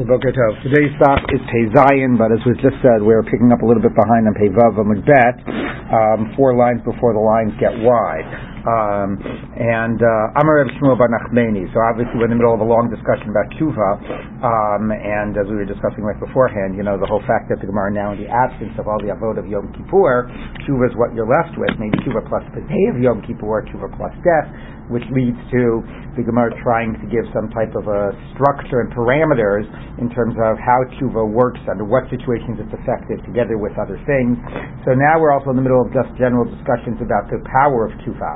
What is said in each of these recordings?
Today's stop is Pei Zion, but as was just said, we're picking up a little bit behind on Pei Vav and Bet, um, four lines before the lines get wide. Um, and uh, Amar Reb Shmuel Bar Nachmani. So obviously we're in the middle of a long discussion about tshuva, um, and as we were discussing right beforehand, you know the whole fact that the Gemara now in the absence of all the avod of Yom Kippur, tshuva is what you're left with, maybe tshuva plus the day of Yom Kippur, tshuva plus death which leads to the Gemara trying to give some type of a structure and parameters in terms of how tshuva works, under what situations it's effective, together with other things. So now we're also in the middle of just general discussions about the power of tshuva.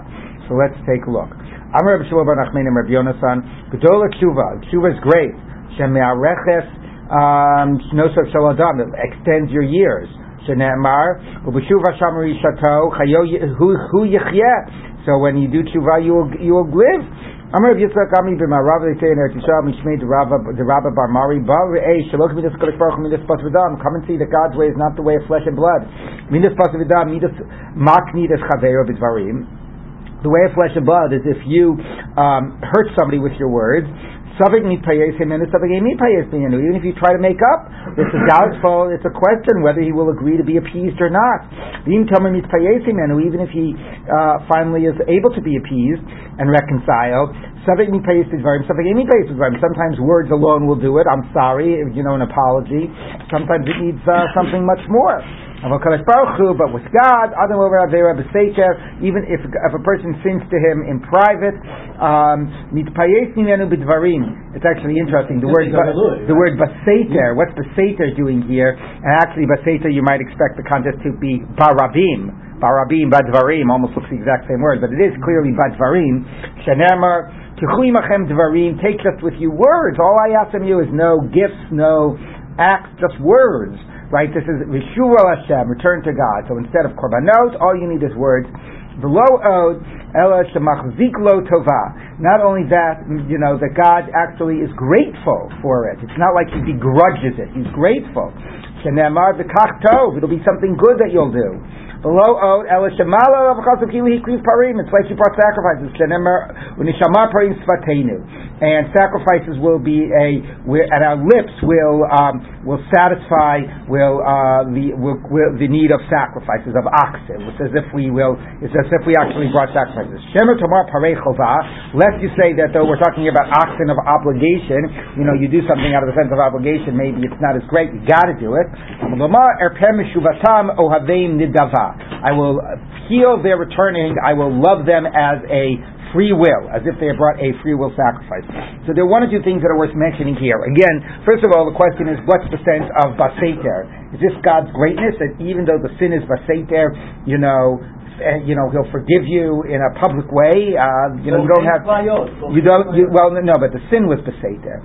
So let's take a look. Amar Rabbi Shmuel Bar Nachman and Rabbi Yonasan, Gedola tshuva. Tshuva is great. Sheme'areches um, shnosov shaladam. It extends your years. Shene'emar, Ubeshuva shamari shato, hu yichyeh. So when you do tshuva, you will, you will live. Amar Rav Yitzchak Ami b'marav they say in Eretz Yisrael mishmei the Rabba Bar Mari Bar Re'ei shalok midas kodesh baruch midas pas v'dam. Come and see that God's way is not the way of flesh and blood. Midas pas v'dam midas mak nidas chaveiro b'dvarim. The way of flesh and blood is if you um, hurt somebody with your words, even if you try to make up, it's a doubtful, it's a question whether he will agree to be appeased or not. Even if he uh, finally is able to be appeased and reconciled, sometimes words alone will do it. I'm sorry, you know, an apology. Sometimes it needs uh, something much more. But with God, even if, if a person sins to him in private, um, it's actually interesting. The word the word baseter. What's baseter doing here? And actually, baseter you might expect the context to be barabim. Barabim, badvarim, almost looks the exact same word, but it is clearly badvarim. Shenemar, dvarim, take just with you words. All I ask from you is no gifts, no acts, just words right? This is Vishuva Hashem, return to God. So instead of korbanot, all you need is words. Below od, ela lo tova. Not only that, you know, that God actually is grateful for it. It's not like he begrudges it. He's grateful. Shenemar v'kach. It'll be something good that you'll do. Below od, shemala avchasu kili hikriv parim. It's like you brought sacrifices. Shenemar u'nishama parim svatenu and sacrifices will be a and our lips will um, will satisfy will, uh, the will, will, the need of sacrifices of oxen. It's as if we will it's as if we actually brought sacrifices. Shemer tomar parei Lest you say that though we're talking about oxen of obligation, you know, you do something out of the sense of obligation, maybe it's not as great. You got to do it. I will heal their returning. I will love them as a free will, as if they had brought a free will sacrifice. So there are one or two things that are worth mentioning here. Again, first of all, the question is, what's the sense of baseter? Is this God's greatness that even though the sin is baseter, you know, and you know he'll forgive you in a public way. Uh, you know you don't have you don't you, well no but the sin was beseter.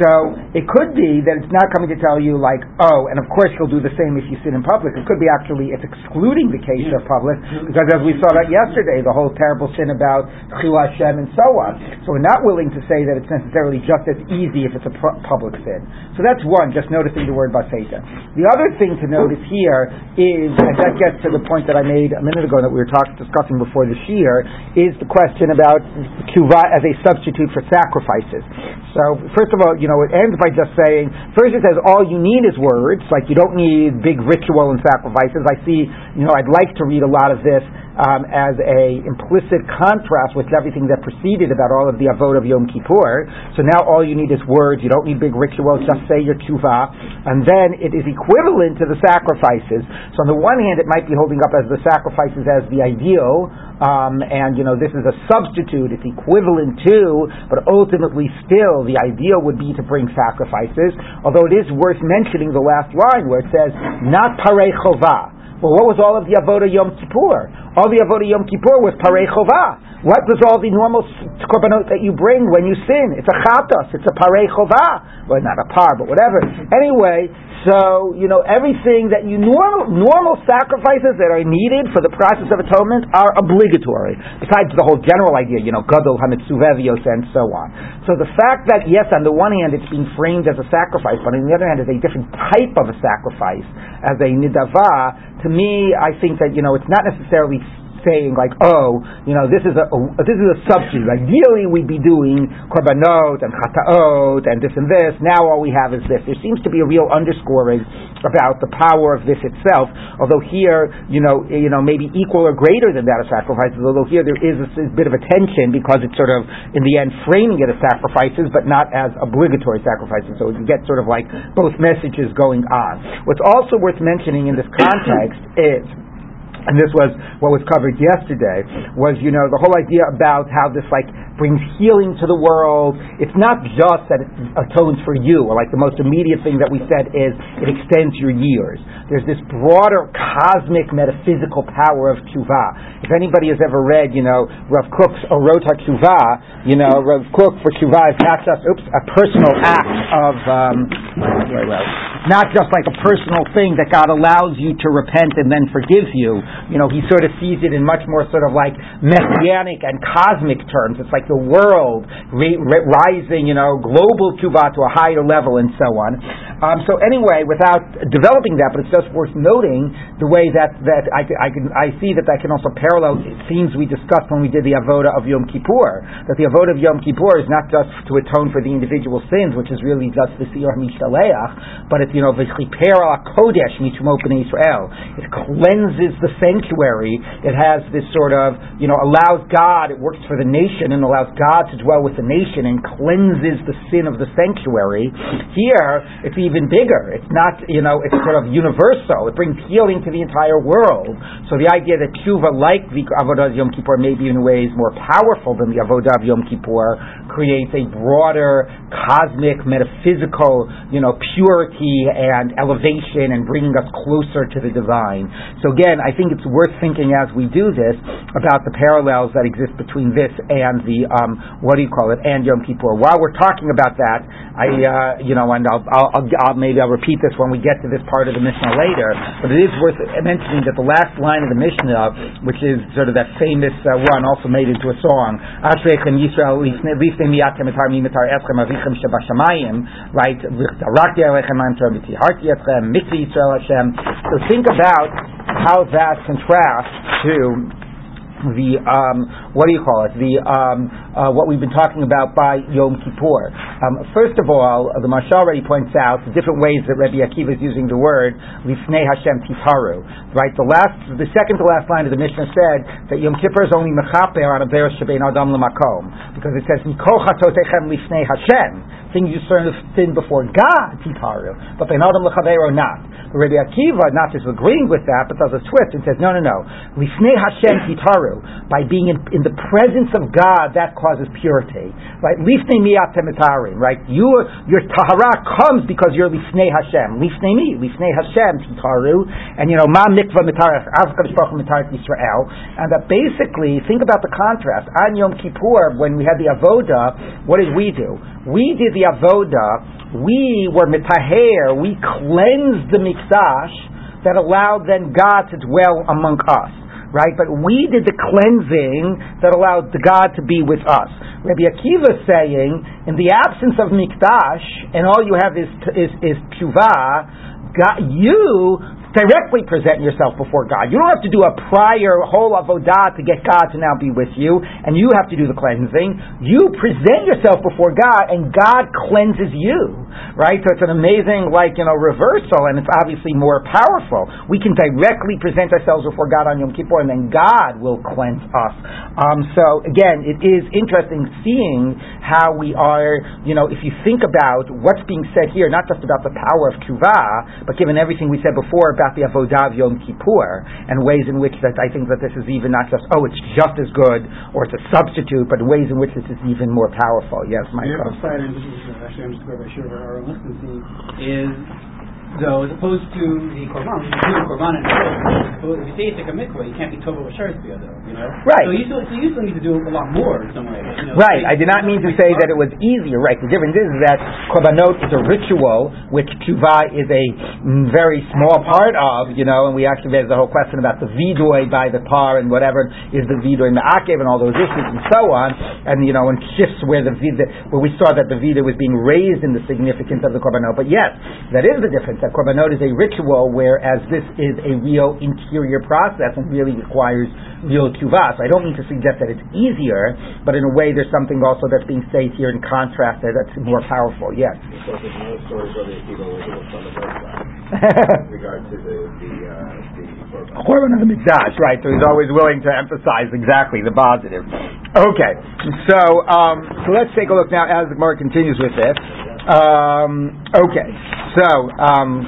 So it could be that it's not coming to tell you like oh and of course he'll do the same if you sin in public. It could be actually it's excluding the case of public because as we saw that yesterday the whole terrible sin about chil Hashem and so on. So we're not willing to say that it's necessarily just as easy if it's a public sin. So that's one just noticing the word beseter. The other thing to notice here is and that gets to the point that I made a minute ago that we were talking, discussing before the Shiur is the question about tshuva as a substitute for sacrifices. So, first of all, you know, it ends by just saying, first it says all you need is words, like you don't need big ritual and sacrifices. I see, you know, I'd like to read a lot of this um, as a implicit contrast with everything that preceded about all of the avot of Yom Kippur. So now all you need is words. You don't need big rituals. Just say your tshuva, and then it is equivalent to the sacrifices. So on the one hand, it might be holding up as the sacrifices as the ideal, um, and you know this is a substitute. It's equivalent to, but ultimately still the ideal would be to bring sacrifices. Although it is worth mentioning the last line where it says not parei chovah. Well, what was all of the avoda Yom Kippur? All the avodah Yom Kippur was parei chovah. What was all the normal korbanot that you bring when you sin? It's a chatos. It's a parei chovah. Well, not a par, but whatever. Anyway, so you know everything that you normal normal sacrifices that are needed for the process of atonement are obligatory. Besides the whole general idea, you know, gadol hamitzuvevios and so on. So the fact that yes, on the one hand it's being framed as a sacrifice, but on the other hand, it's a different type of a sacrifice as a nidava. To me, I think that you know it's not necessarily saying like, oh, you know, this is a, a this is a substitute. Ideally, we'd be doing korbanot and chataot and this and this. Now all we have is this. There seems to be a real underscoring about the power of this itself. Although here, you know, you know, maybe equal or greater than that of sacrifices. Although here there is a, a bit of a tension because it's sort of in the end framing it as sacrifices, but not as obligatory sacrifices. So you get sort of like both messages going on. What's also worth mentioning in this context is and this was what was covered yesterday, was, you know, the whole idea about how this, like, brings healing to the world. It's not just that it atones for you, or like the most immediate thing that we said is it extends your years. There's this broader cosmic metaphysical power of tshuva. If anybody has ever read, you know, Rav Kook's Orot HaTshuva, you know, Rav Kook for tshuva is not just, oops, a personal act of, um, not just like a personal thing that God allows you to repent and then forgives you. You know, he sort of sees it in much more sort of like messianic and cosmic terms. It's like the world rising, you know, global tshuva to a higher level and so on. Um, so anyway, without developing that, but it's just worth noting the way that, that I, I, can, I see that that can also parallel themes we discussed when we did the avoda of Yom Kippur. That the avoda of Yom Kippur is not just to atone for the individual sins, which is really just the Siyar Mishtaleach, but it's, you know, V'chiper Kodesh Mishmo Israel. It cleanses the sanctuary. It has this sort of, you know, allows God, it works for the nation and allows God to dwell with the nation and cleanses the sin of the sanctuary. Here, it's even bigger. It's not, you know, it's sort of universal. It brings healing to the entire world. So the idea that tshuva, like the avodah Yom Kippur, maybe in ways more powerful than the avodah Yom Kippur, creates a broader cosmic, metaphysical, you know, purity and elevation and bringing us closer to the divine. So again, I think it's worth thinking as we do this about the parallels that exist between this and the um, what do you call it, and Yom Kippur. While we're talking about that, I, uh, you know, and I'll, I'll, I'll, maybe I'll repeat this when we get to this part of the Mishnah later, but it is worth mentioning that the last line of the Mishnah, which is sort of that famous uh, one, also made into a song, Yisrael right? So think about how that contrasts to the um, what do you call it? The um, uh, what we've been talking about by Yom Kippur. Um, first of all, the Maharsha already points out the different ways that Rabbi Akiva is using the word Lifnei Hashem Titaru. Right, the last, the second to last line of the Mishnah said that Yom Kippur is only mechaper on a beres shebein adam lemakom because it says Mikol Chatotechem Lifnei Hashem things you sin before God, tiparu, but ben adam lechavero not. Rabbi Akiva not just agreeing with that, but does a twist and says, no, no, no. Lifnei Hashem titaru, by being in, in, the presence of God, that causes purity. Right? Lifnei miyat temetarim, right? You, your tahara comes because you're lifnei Hashem. Lifnei mi, lifnei Hashem titaru, and you know, ma mikvah mitarach, avkadosh baruch mitarat Yisrael, and that basically, think about the contrast. On Yom Kippur, when we had the avoda, what did we do? We did the avoda, we were mitaher, we cleansed the mikdash that allowed then God to dwell among us. Right? But we did the cleansing that allowed God to be with us. Rabbi Akiva is saying, in the absence of mikdash, and all you have is is, is tshuva, God, you directly present yourself before God. You don't have to do a prior whole avodah to get God to now be with you, and you have to do the cleansing. You present yourself before God, and God cleanses you, right? So it's an amazing, like, you know, reversal, and it's obviously more powerful. We can directly present ourselves before God on Yom Kippur, and then God will cleanse us. Um, so again, it is interesting seeing how we are, you know, if you think about what's being said here, not just about the power of tshuva, but given everything we said before about the Avodah Yom Kippur and ways in which that I think that this is even not just oh it's just as good or it's a substitute, but ways in which this is even more powerful. Yes, Michael. The other side, and this is actually I'm just going to share our listening is though, as opposed to the korban, you do the korban and if you say it's take a mikvah, you can't be total b'sharis together, you know. Right. So you still, so you still need to do a lot more in some way. You know, right. I did not mean to say that it was easier. Right. The difference is that korbanot is a ritual, which tshuva is a very small part of, you know, and we actually there's the whole question about the vidoy by the par and whatever is the vidoy ma'akev and all those issues and so on, and you know, and shifts where the where we saw that the vidoy was being raised in the significance of the korbanot. But yes, that is the difference that korbanot is a ritual, whereas this is a real interior process and really requires real tshuva. So I don't mean to suggest that it's easier, but in a way there's something also that's being stated here in contrast that's more powerful. Yes. Because there's no stories of the people regard to the the, uh, the korban of the mikdash, right? So he's always willing to emphasize exactly the positive. Okay, so um, so let's take a look now as the Gemara continues with this. Um, okay, so um,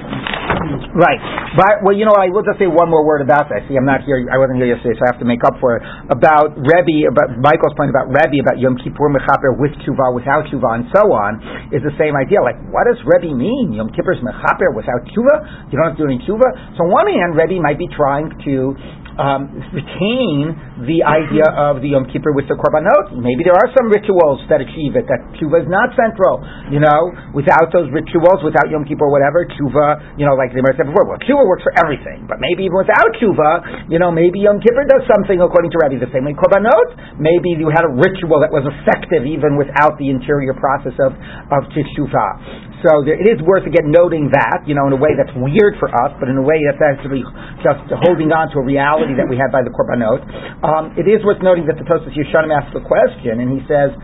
right, but well, you know? I will just say one more word about that. See, I'm not here. I wasn't here yesterday, so I have to make up for it. About Rebbe, about Michael's point about Rebbe about Yom Kippur mechaper with tshuva, without tshuva, and so on, is the same idea. Like, what does Rebbe mean? Yom Kippur's mechaper without tshuva? You don't have to do any tshuva. So on one hand, Rebbe might be trying to um, retain the idea of the Yom Kippur with the Korbanot. Maybe there are some rituals that achieve it, that Tshuva is not central. You know, without those rituals, without Yom Kippur, whatever, Tshuva, you know, like the Gemara said before, well, Tshuva works for everything. But maybe even without Tshuva, you know, maybe Yom Kippur does something according to Rabbi the same way Korbanot. Maybe you had a ritual that was effective even without the interior process of, of Teshuvah. So there, it is worth again noting that, you know, in a way that's weird for us, but in a way that's actually just holding on to a reality that we had by the Korbanot. Um, it is worth noting that the Tosfos Yeshanim asks a question, and he says,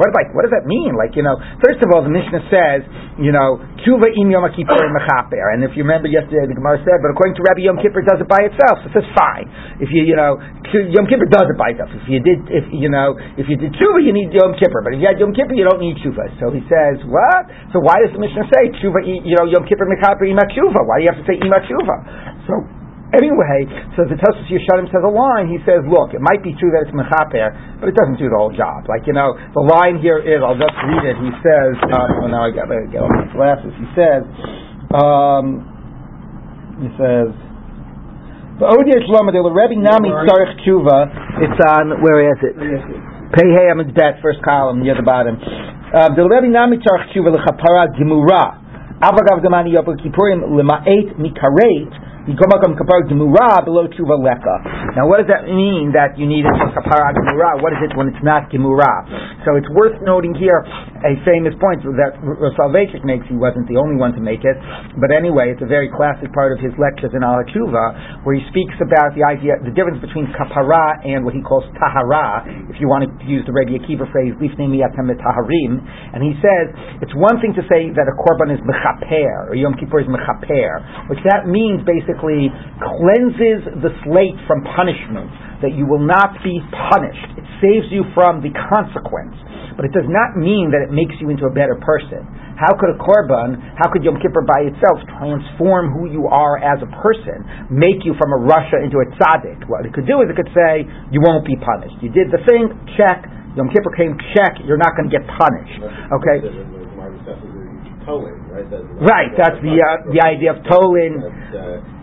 what, like, what does that mean? Like, you know, first of all, the Mishnah says, you know, Tshuva im Yom Kippur mechaper. And if you remember yesterday, the Gemara said, but according to Rabbi Yom Kippur, does it by itself. So it says fine. If you, you know, Yom Kippur does it by itself. If you did, if you know, if you did Tshuva, you need Yom Kippur. But if you had Yom Kippur, you don't need Tshuva. So he says, what? So why does the Mishnah say Tshuva, you know, Yom Kippur mechaper ima Tshuva? Why do you have to say ima Tshuva? So Anyway, so the Tosfos Yeshanim says a line. He says, "Look, it might be true that it's mechaper, but it doesn't do the whole job. Like you know, the line here is. I'll just read it. He says, um, "Oh, now I got to get on my glasses." He says, um, "He says." Rebbe Nami Tzarech Tshuva. It's on where is it? Pei Hey Amid Bet, first column near the bottom. Um, the Rebbe Nami Tzarech Tshuva lechapara gemura. Avagav Gamani Yom Kippurim lema'et mikaret below tshuva leka. Now, what does that mean that you need it for kapara gemura? What is it when it's not gemura? So it's worth noting here a famous point that Soloveitchik makes. He wasn't the only one to make it, but anyway, it's a very classic part of his lectures in Al Tshuva, where he speaks about the idea, the difference between kapara and what he calls tahara. If you want to use the Rabbi Akiva phrase, lifnei taharim, and he says it's one thing to say that a korban is mechaper or Yom Kippur is mechaper, which that means basically basically cleanses the slate from punishment, that you will not be punished. It saves you from the consequence. But it does not mean that it makes you into a better person. How could a korban, how could Yom Kippur by itself transform who you are as a person, make you from a rasha into a tzaddik? What it could do is it could say, you won't be punished. You did the thing, check. Yom Kippur came, check. You're not going to get punished. Okay? Right, that's the uh, the idea of tolin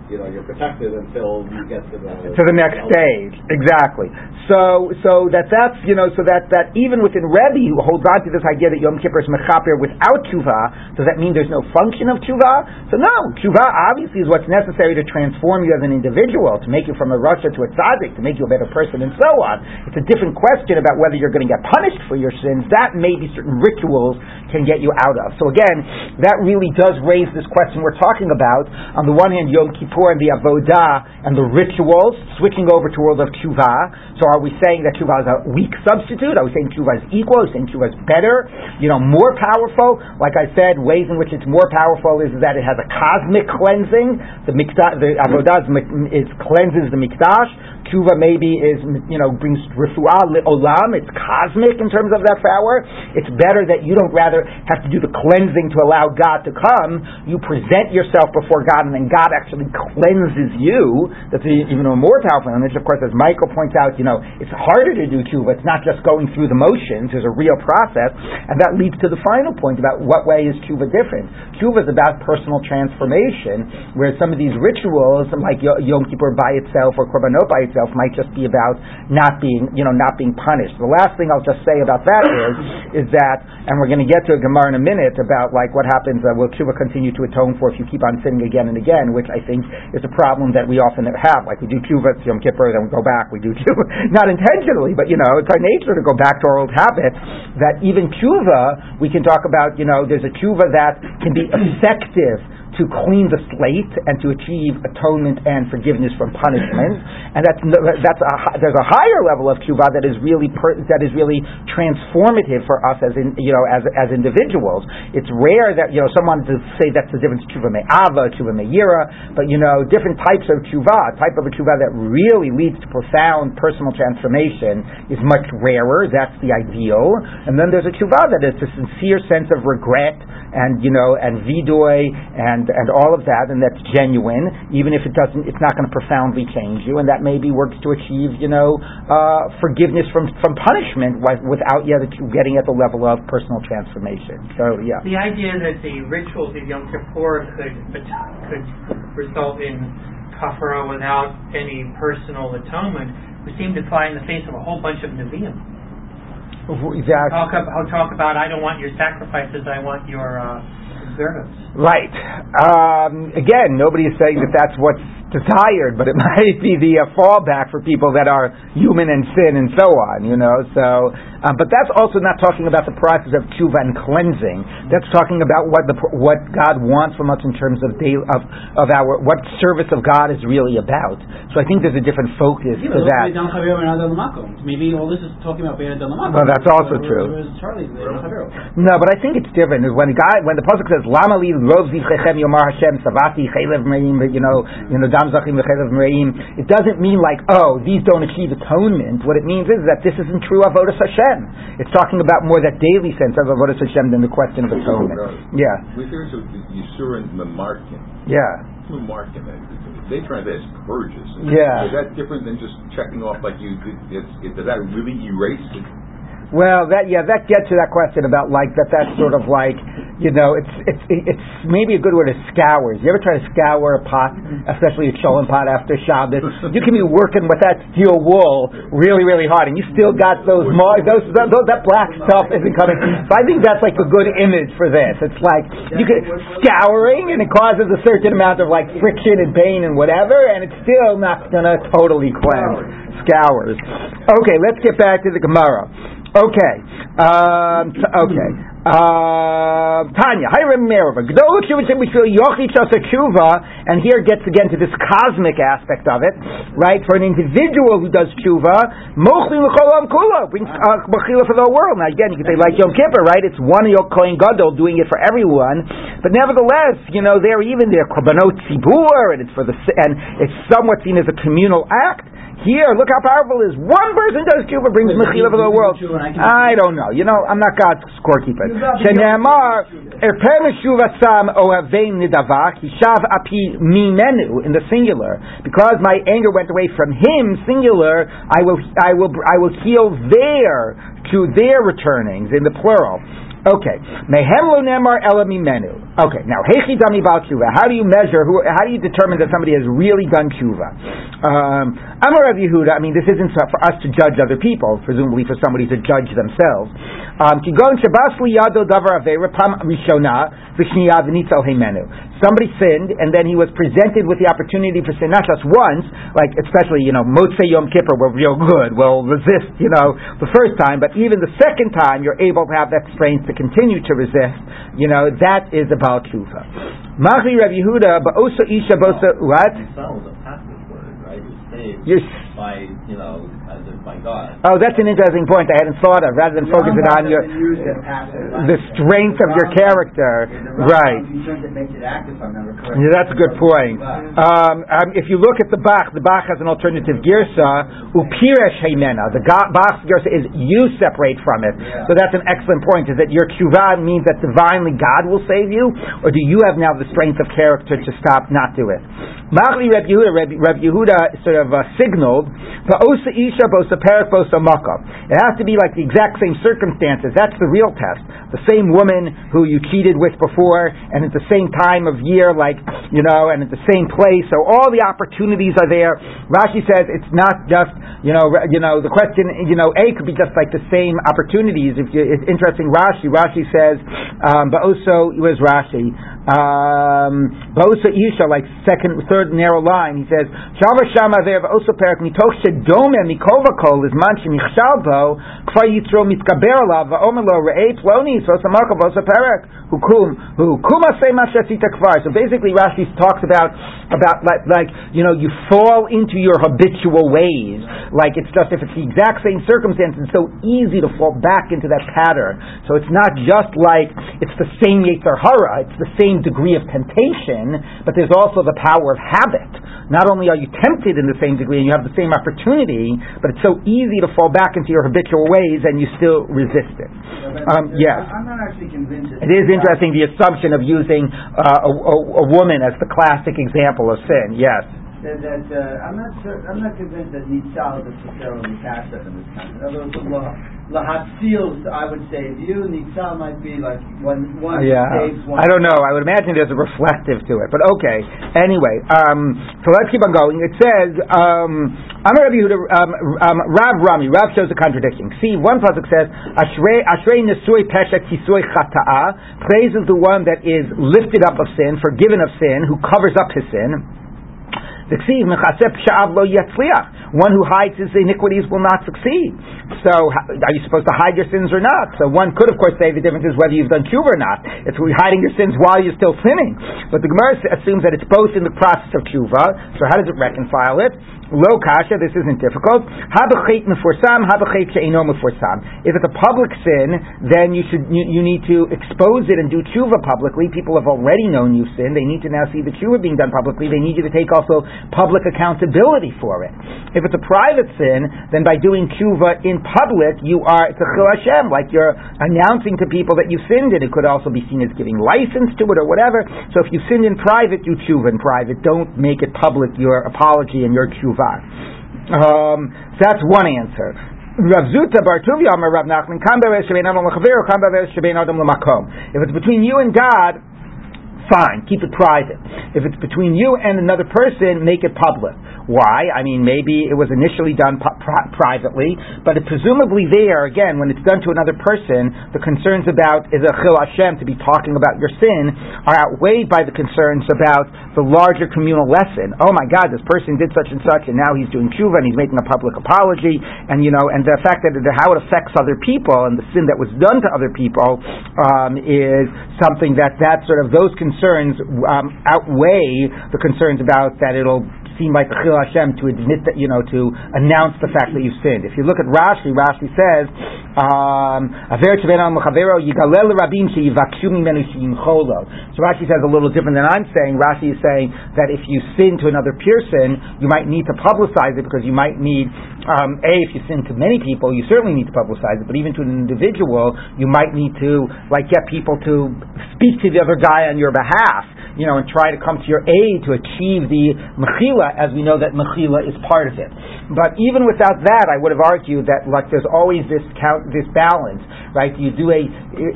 you know you're protected until you get to the to the next stage. Exactly. So so that that's you know so that that even within Rebbe who holds on to this idea that Yom Kippur is mechaper without tshuva, does that mean there's no function of tshuva? So no, tshuva obviously is what's necessary to transform you as an individual, to make you from a rasha to a tzaddik, to make you a better person, and so on. It's a different question about whether you're going to get punished for your sins. That maybe certain rituals can get you out of. So again, that really does raise this question we're talking about. On the one hand, Yom Kippur and the avodah and the rituals, switching over to world of tshuva. So are we saying that tshuva is a weak substitute? Are we saying tshuva is equal? Are we saying tshuva is better? You know, more powerful? Like I said, ways in which it's more powerful is that it has a cosmic cleansing. The mikdash, the avodah is, cleanses the mikdash. Tshuva maybe is, you know, brings refuah olam. It's cosmic in terms of that power. It's better that you don't rather have to do the cleansing to allow God to come. You present yourself before God, and then God actually cleanses you. That's even a more powerful image. Of course, as Michael points out, you know, it's harder to do tshuva. It's not just going through the motions. There's a real process, and that leads to the final point about what way is tshuva different. Tshuva is about personal transformation, whereas some of these rituals, like Yom Kippur by itself or Korbanot by itself, itself might just be about not being, you know, not being punished. The last thing I'll just say about that is, is that, and we're going to get to a Gemara in a minute about like what happens, uh, will tshuva continue to atone for if you keep on sinning again and again, which I think is a problem that we often have. Like we do tshuva, Yom Kippur, then we go back, we do tshuva, not intentionally, but you know, it's our nature to go back to our old habits, that even tshuva, we can talk about, you know, there's a tshuva that can be effective to clean the slate and to achieve atonement and forgiveness from punishment. And that's that's a, there's a higher level of tshuva that is really per, that is really transformative for us as in, you know as as individuals. It's rare that you know someone to say that's the difference tshuva me'ava, tshuva me'yira, but you know different types of tshuva, type of a tshuva that really leads to profound personal transformation is much rarer. That's the ideal. And then there's a tshuva that is a sincere sense of regret and you know and vidoy and and all of that, and that's genuine, even if it doesn't, it's not going to profoundly change you, and that maybe works to achieve you know uh, forgiveness from from punishment without yet getting at the level of personal transformation. So yeah, the idea that the rituals of Yom Kippur could could result in kafara without any personal atonement we seem to fly in the face of a whole bunch of Nevi'im. That, talk, about, talk about, I don't want your sacrifices, I want your uh, observance. Right. Um, again, nobody is saying that that's what's desired, but it might be the uh, fallback for people that are human and sin and so on, you know. So um, but that's also not talking about the process of tshuva and cleansing. That's talking about what the what God wants from us in terms of of of our what service of God is really about. So I think there's a different focus yeah, to that. Maybe all this is talking about Well, that's also true. No, but I think it's different. When God, when the pasuk says Lama rov zichechem yomar Hashem savati chaylev merim, you know, you know dam zachim merim. It doesn't mean like oh these don't achieve atonement. What it means is that this isn't true avodas Hashem. It's talking about more that daily sense of Avodah Hashem than the question of atonement. Yeah. With there's a Yisurin Mamarkin. Yeah. Mamarkin. They try to as purges. Yeah. Is that different than just checking off like you? It's, does that really erase it? Well, that yeah, that gets to that question about like that. That's sort of like you know, it's it's it's maybe a good word is scours. You ever try to scour a pot, especially a cholent pot after Shabbos? You can be working with that steel wool really really hard, and you still got those mar- those, those that black stuff isn't coming. So I think that's like a good image for this. It's like you can scouring, and it causes a certain amount of like friction and pain and whatever, and it's still not to totally cleanse. Scours. Okay, let's get back to the Gemara. Okay. Um, t- okay. Uh, Tanya, Hiram Merava, Gdol Tshuva we feel Yochich Tshuva, and here gets again to this cosmic aspect of it, right? For an individual who does Tshuva, Mochli L'cholam Kula, brings Mechila for the world. Now again, you can say like Yom Kippur, right? It's one of Yom Kohen Gadol doing it for everyone, but nevertheless, you know, they're even their Korbanot Tzibur, and it's for the, and it's somewhat seen as a communal act. Here, look how powerful it is. One person does tshuva, brings mechila for the world. I don't know. You know, I'm not God's scorekeeper. Shenemar, erper meshuva sam ohavein nidavak, hishav api mimenu, in the singular. Because my anger went away from him, singular, I will, I will, I will heal their, to their returnings, in the plural. Okay. Mehem lo nemar elami menu. Okay. Now, hechi dami bal tshuva. How do you measure? Who, how do you determine that somebody has really done tshuva? Um, Amar Rav Yehuda. I mean, this isn't for us to judge other people. Presumably, for somebody to judge themselves. Um, Kigon davar avera pam rishona v'nitzal heimenu. Somebody sinned, and then he was presented with the opportunity for sin, not just once, like especially, you know, Motzei Yom Kippur, we're real good, we'll resist, you know, the first time, but even the second time, you're able to have that strength to continue to resist, you know, that is a Baal Tshuva. Machli Rav Yehuda, Ba'osa Isha Bosa, what? You're by, you know, by God. Oh, that's an interesting point I hadn't thought of. Rather than focus it on your the strength of your character, right? Yeah, that's a good point. Um, um, if you look at the Bach, the Bach has an alternative girsa, upiresh heimena. The Bach's girsa is you separate from it. So that's an excellent point. Is that your tshuva means that divinely God will save you, or do you have now the strength of character to stop not do it? Machli Reb Yehuda, Reb, Yehuda sort of uh, signaled, Osa Isha Bosa Perak Bosa. It has to be like the exact same circumstances. That's the real test. The same woman who you cheated with before, and at the same time of year, like, you know, and at the same place. So all the opportunities are there. Rashi says it's not just, you know, you know, the question, you know, A could be just like the same opportunities. If you, it's interesting, Rashi, Rashi says, um, but also, was Rashi? Um, Bosa Isha, like second, third narrow line, he says, Shava Shama Ve'ev Osa Perak Mitoch Shedome Mikova Kol is Man Shenichshal Bo Kfar Yitro Mitkaber Alav Va'omer Lo Re'ei Ploni Sosa Markov Osa Perak Hukum Hukum Asei Mashasita Kfar. So basically, Rashi talks about about like like you know you fall into your habitual ways. Like it's just if it's the exact same circumstance, it's so easy to fall back into that pattern. So it's not just like it's the same Yetzer Hara, it's the same degree of temptation, but there's also the power of habit. Not only are you tempted in the same degree and you have the same opportunity, but it's so easy to fall back into your habitual ways and you still resist it. Um, yes. I'm not actually convinced. It is interesting the assumption of using uh, a, a, a woman as the classic example of sin. Yes. That, that uh, I'm not sure. I'm not convinced that nitzal is necessarily kasha in this context. Although the lahatzil, I would say, view nitzal might be like one one yeah. saves one. I don't know. I would imagine there's a reflective to it, but okay. Anyway, um, so let's keep on going. It says, um, "I'm Rabbi Yehuda, um, um, Rav Rami." Rav shows a contradiction. See, one pasuk says, "Ashrei Ashrei nesui pesha kisui chata'a." Praise is the one that is lifted up of sin, forgiven of sin, who covers up his sin. One who hides his iniquities will not succeed. So, are you supposed to hide your sins or not? So, one could, of course, say the difference is whether you've done tshuva or not. It's hiding your sins while you're still sinning. But the Gemara assumes that it's both in the process of tshuva. So, how does it reconcile it? Lo kasha, this isn't difficult. Habachet meforsam, habachet she'eno meforsam. If it's a public sin, then you should you, you, need to expose it and do tshuva publicly. People have already known you sin. They need to now see the tshuva being done publicly. They need you to take also public accountability for it. If it's a private sin, then by doing tshuva in public, you are it's a chil Hashem, like you're announcing to people that you sinned, and it could also be seen as giving license to it or whatever. So if you sinned in private, do tshuva in private. Don't make it public your apology and your tshuva. Um, that's one answer. Rav Zutra Bar Tuvia Amar Rav Nachman Kam Shebein Adam Kam Shebein Adam. If it's between you and God, fine, keep it private. If it's between you and another person, make it public. Why? I mean, maybe it was initially done pri- privately, but it, presumably there, again, when it's done to another person, the concerns about is a chil Hashem to be talking about your sin are outweighed by the concerns about the larger communal lesson. Oh my God, this person did such and such, and now he's doing tshuva and he's making a public apology, and you know, and the fact that how it affects other people and the sin that was done to other people um, is something that that sort of those concerns um, outweigh the concerns about that it'll seem like chil Hashem to admit that, you know, to announce the fact that you've sinned. If you look at Rashi, Rashi says, um, so Rashi says a little different than I'm saying. Rashi is saying that if you sin to another person, you might need to publicize it because you might need, um, A, if you sin to many people, you certainly need to publicize it, but even to an individual, you might need to, like, get people to speak to the other guy on your behalf you know, and try to come to your aid to achieve the mechila, as we know that mechila is part of it. But even without that, I would have argued that like there's always this count, this balance, right? You do a,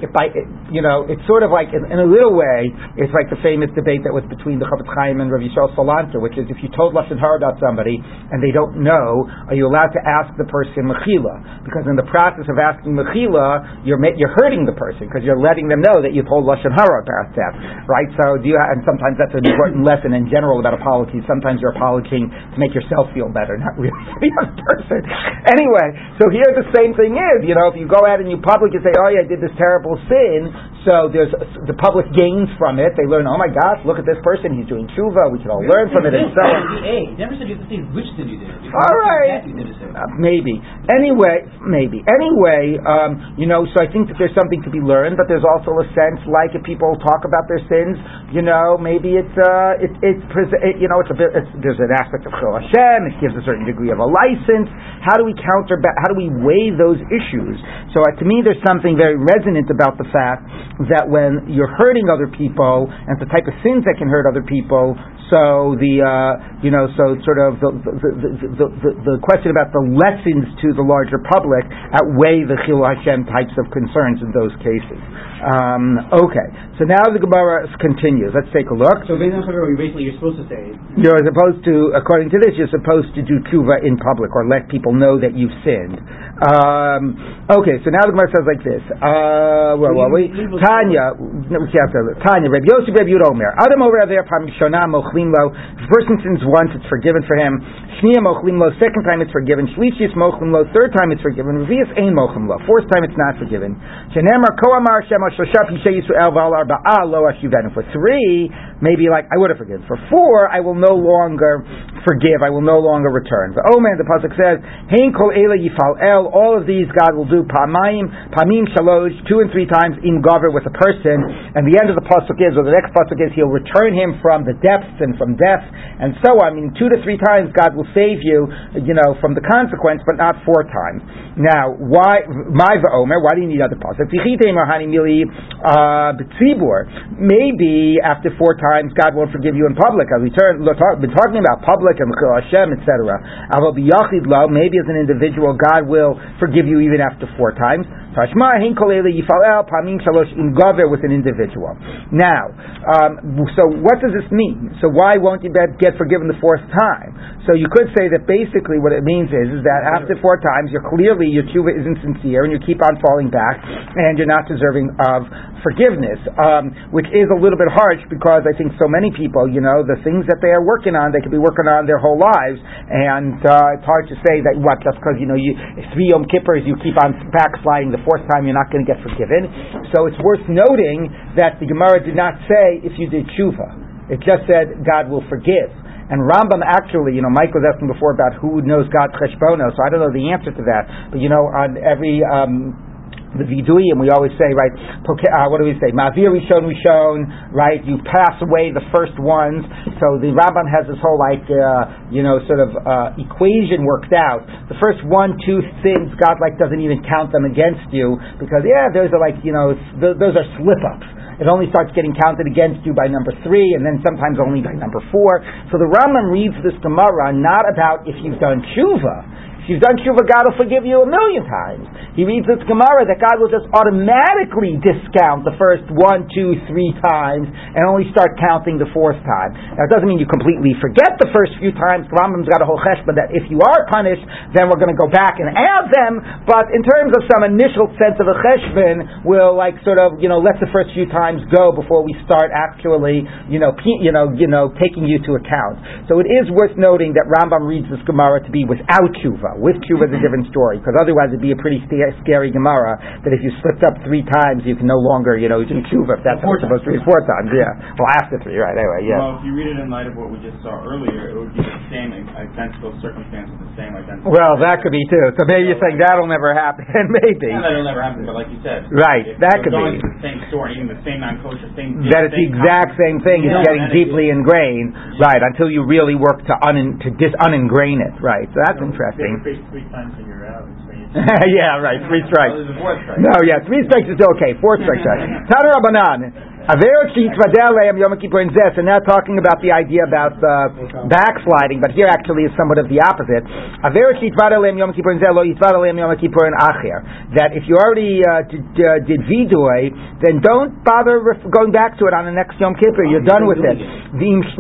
if I, you know, it's sort of like in, in a little way, it's like the famous debate that was between the Chofetz Chaim and Rav Yisrael Salanter, which is if you told lashon hara about somebody and they don't know, are you allowed to ask the person mechila? Because in the process of asking mechila, you're you're hurting the person because you're letting them know that you told lashon hara about them, right? So do you? and sometimes that's an important lesson in general about apologies. Sometimes you're apologizing to make yourself feel better, not really the other person. Anyway, so here the same thing is, you know, if you go out and you public and say, oh yeah, I did this terrible sin, so there's the public gains from it. They learn, oh my gosh, look at this person, he's doing tshuva, we can all learn from it, and so on. Hey, never said you have to say which sin you did. All right. Uh, maybe. Anyway, maybe. Anyway, um, you know, so I think that there's something to be learned, but there's also a sense like if people talk about their sins, you know, maybe it's uh, it, it's it, you know, it's a bit. It's, there's an aspect of Chil Hashem. It gives a certain degree of a license. How do we counter? How do we weigh those issues? So uh, to me, there's something very resonant about the fact that when you're hurting other people and the type of sins that can hurt other people, so the uh, you know so sort of the the, the, the, the, question about the lessons to the larger public outweigh the Chil Hashem types of concerns in those cases. Um, okay, so now the Gemara continues. Let's take a look. So basically, you're supposed to say you're supposed to, according to this, you're supposed to do tshuva in public or let people know that you've sinned. Um, okay, so now the Gemara says like this. Uh, where were we? Tanya, no, we have to, Tanya, Reb Yosef, Reb Yud Omer. Adam over there, Mochlim Lo. Person sins once, it's forgiven for him. Shnia Mochlim Lo. Second time, it's forgiven. Shlishis Mochlim Lo. Third time, it's forgiven. Revius Ein Mochlim Lo. Fourth time, it's not forgiven. Shenemar Koamar Shem Shosha Pishay Yisrael Val Arba'a Lo Ashivenu. For three, maybe like I would have forgiven. For four, I will no longer forgive. I will no longer return. The Omer, the pasuk says, Hein Kol Ela Yifal El. All of these God will do. Pamayim, Pamim Shalosh, two and three times in Gover with a person. And the end of the pasuk is, or the next pasuk is, He'll return him from the depths and from death and so on. I mean, two to three times God will save you, you know, from the consequence, but not four times. Now, why my Omer? Why do you need other pasuk? Uh, Maybe after four times God won't forgive you in public. As we turn, been talking about public and Hashem, etc. Maybe as an individual, God will forgive you even after four times. Tashma hin kolele yifalel pamim shalosh in gover with an individual. Now, um, so what does this mean? So why won't you get forgiven the fourth time? So you could say that basically what it means is, is that after four times, you're clearly your tshuva isn't sincere, and you keep on falling back, and you're not deserving of forgiveness, um, which is a little bit harsh because I think so many people, you know, the things that they are working on, they could be working on their whole lives, and uh, it's hard to say that what just because you know you three Yom Kippurs you keep on backsliding the fourth time you're not going to get forgiven. So it's worth noting that the Gemara did not say if you did tshuva. It just said God will forgive. And Rambam actually, you know, Mike was asking before about who knows God's cheshbono, so I don't know the answer to that. But you know, on every um, the viduyim, we always say, right, uh, what do we say? Mavir Rishon Rishon, right? You pass away the first ones. So the Rambam has this whole, like, uh, you know, sort of uh, equation worked out. The first one, two sins, God, like, doesn't even count them against you because, yeah, those are like, you know, th- those are slip ups. It only starts getting counted against you by number three, and then sometimes only by number four. So the Rambam reads this Gemara not about if you've done tshuva if you've done tshuva, God will forgive you a million times. He reads this Gemara that God will just automatically discount the first one, two, three times and only start counting the fourth time. Now, it doesn't mean you completely forget the first few times. Rambam's got a whole cheshbon that if you are punished, then we're going to go back and add them. But in terms of some initial sense of a cheshbon, we'll like sort of, you know, let the first few times go before we start actually, you know, you know, you know, taking you to account. So it is worth noting that Rambam reads this Gemara to be without tshuva. With tshuva is a mm-hmm. different story, because otherwise it'd be a pretty scary Gemara that if you slipped up three times, you can no longer, you know, do tshuva if that's what supposed to be four times. Yeah. Well, after three, right? Anyway, yeah. Well, if you read it in light of what we just saw earlier, it would be the same identical circumstances, the same identical. Well, that could be too. So maybe you're saying that'll never happen. maybe. Yeah, that'll never happen. But like you said, right? That could be. the same store, even the same non-kosher, same. That it's the exact same thing. It's getting deeply ingrained, right? Until you really work to un to dis uningrain it, right? So that's interesting. Three times and you're out. yeah, right. Three strikes. Oh, no, yeah, three strikes is okay. Four strikes. Tana Rabbanan. And now talking about the idea about uh, backsliding, but here actually is somewhat of the opposite. That if you already uh, did, uh, did vidoy, then don't bother going back to it on the next Yom Kippur. You're done with it.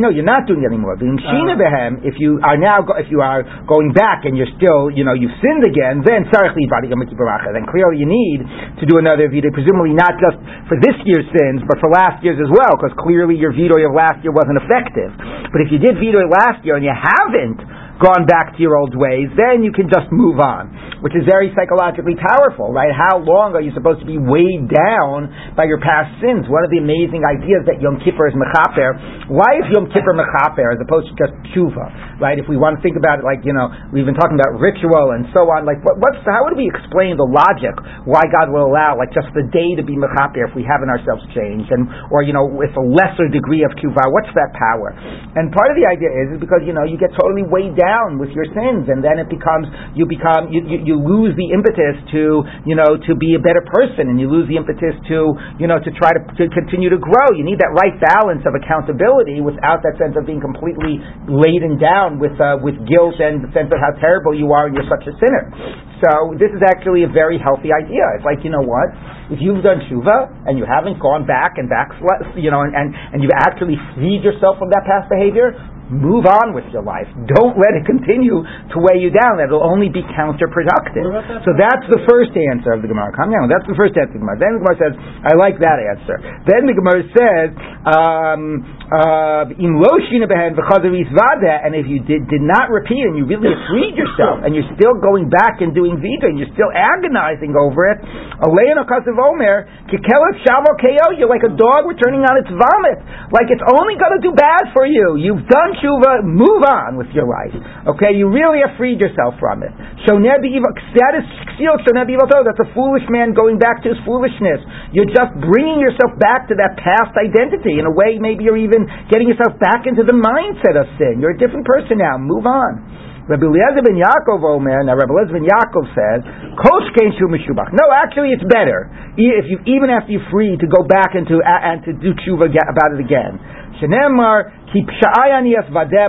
No, you're not doing it anymore. If you are now, if you are going back and you're still, you know, you've sinned again, then then clearly you need to do another vidoy, presumably not just for this year's sins, but for last year's as well, because clearly your vidoy of last year wasn't effective. But if you did vidoy last year and you haven't gone back to your old ways, then you can just move on, which is very psychologically powerful, right? How long are you supposed to be weighed down by your past sins? One of the amazing ideas that Yom Kippur is mechaper. Why is Yom Kippur mechaper as opposed to just tshuva, right? If we want to think about it like, you know, we've been talking about ritual and so on, like, what, what's, how would we explain the logic why God will allow, like, just the day to be mechaper if we haven't ourselves changed, and, or, you know, with a lesser degree of tshuva, what's that power? And part of the idea is, is because, you know, you get totally weighed down down with your sins, and then it becomes you become you, you, you lose the impetus to you know to be a better person, and you lose the impetus to you know to try to, to continue to grow. You need that right balance of accountability without that sense of being completely laden down with uh, with guilt and the sense of how terrible you are and you're such a sinner. So this is actually a very healthy idea. It's like you know what if you've done tshuva and you haven't gone back and back, you know, and, and, and you've actually freed yourself from that past behavior, Move on with your life. Don't let it continue to weigh you down. That'll only be counterproductive. So that's the first answer of the Gemara. Come down. That's the first answer of the Gemara. Then the Gemara says, I like that answer. Then the Gemara says, um, uh, in loshina behen and if you did, did not repeat and you really freed yourself and you're still going back and doing vita and you're still agonizing over it, Aleina Kasav Omer, Kikelef Shavo you're like a dog returning on its vomit. Like it's only going to do bad for you. You've done tshuva, move on with your life. Okay, you really have freed yourself from it. So that is that's a foolish man going back to his foolishness. You're just bringing yourself back to that past identity. In a way, maybe you're even getting yourself back into the mindset of sin. You're a different person now. Move on. Rabbi Eliezer ben Yaakov Omer, now Rabbi Eliezer ben Yaakov says, Kosh shu meshubach. No, actually it's better, if you, even after you're free, to go back and to, and to do tshuva about it again. Shenemar, keep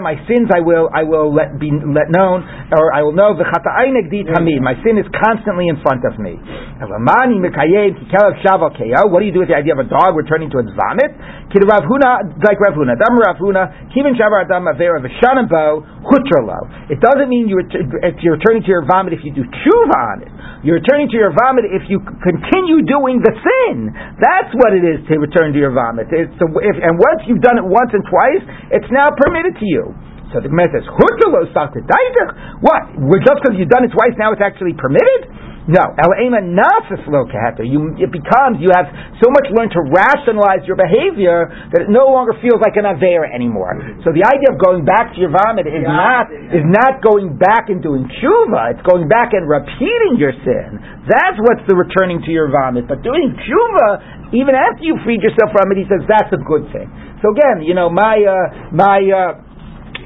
my sins I will I will let be let known, or I will know My sin is constantly in front of me. Uh, what do you do with the idea of a dog returning to its vomit? Rav Huna, like Rav Huna, Dam Rav Huna, Shavar Adam Avera Vishanabo Hutralo. It doesn't mean you if you're returning to your vomit if you do tshuva on it. You're returning to your vomit if you continue doing the sin. That's what it is to return to your vomit. It's a, if, and once you've done it once and twice, it's now permitted to you. So the Gemara says, What? Just because you've done it twice, now it's actually permitted? No, You, it becomes you have so much learned to rationalize your behavior that it no longer feels like an avera anymore. So the idea of going back to your vomit is not is not going back and doing tshuva. It's going back and repeating your sin. That's what's the returning to your vomit. But doing tshuva, even after you freed yourself from it, he says that's a good thing. So again, you know, my uh, my. Uh,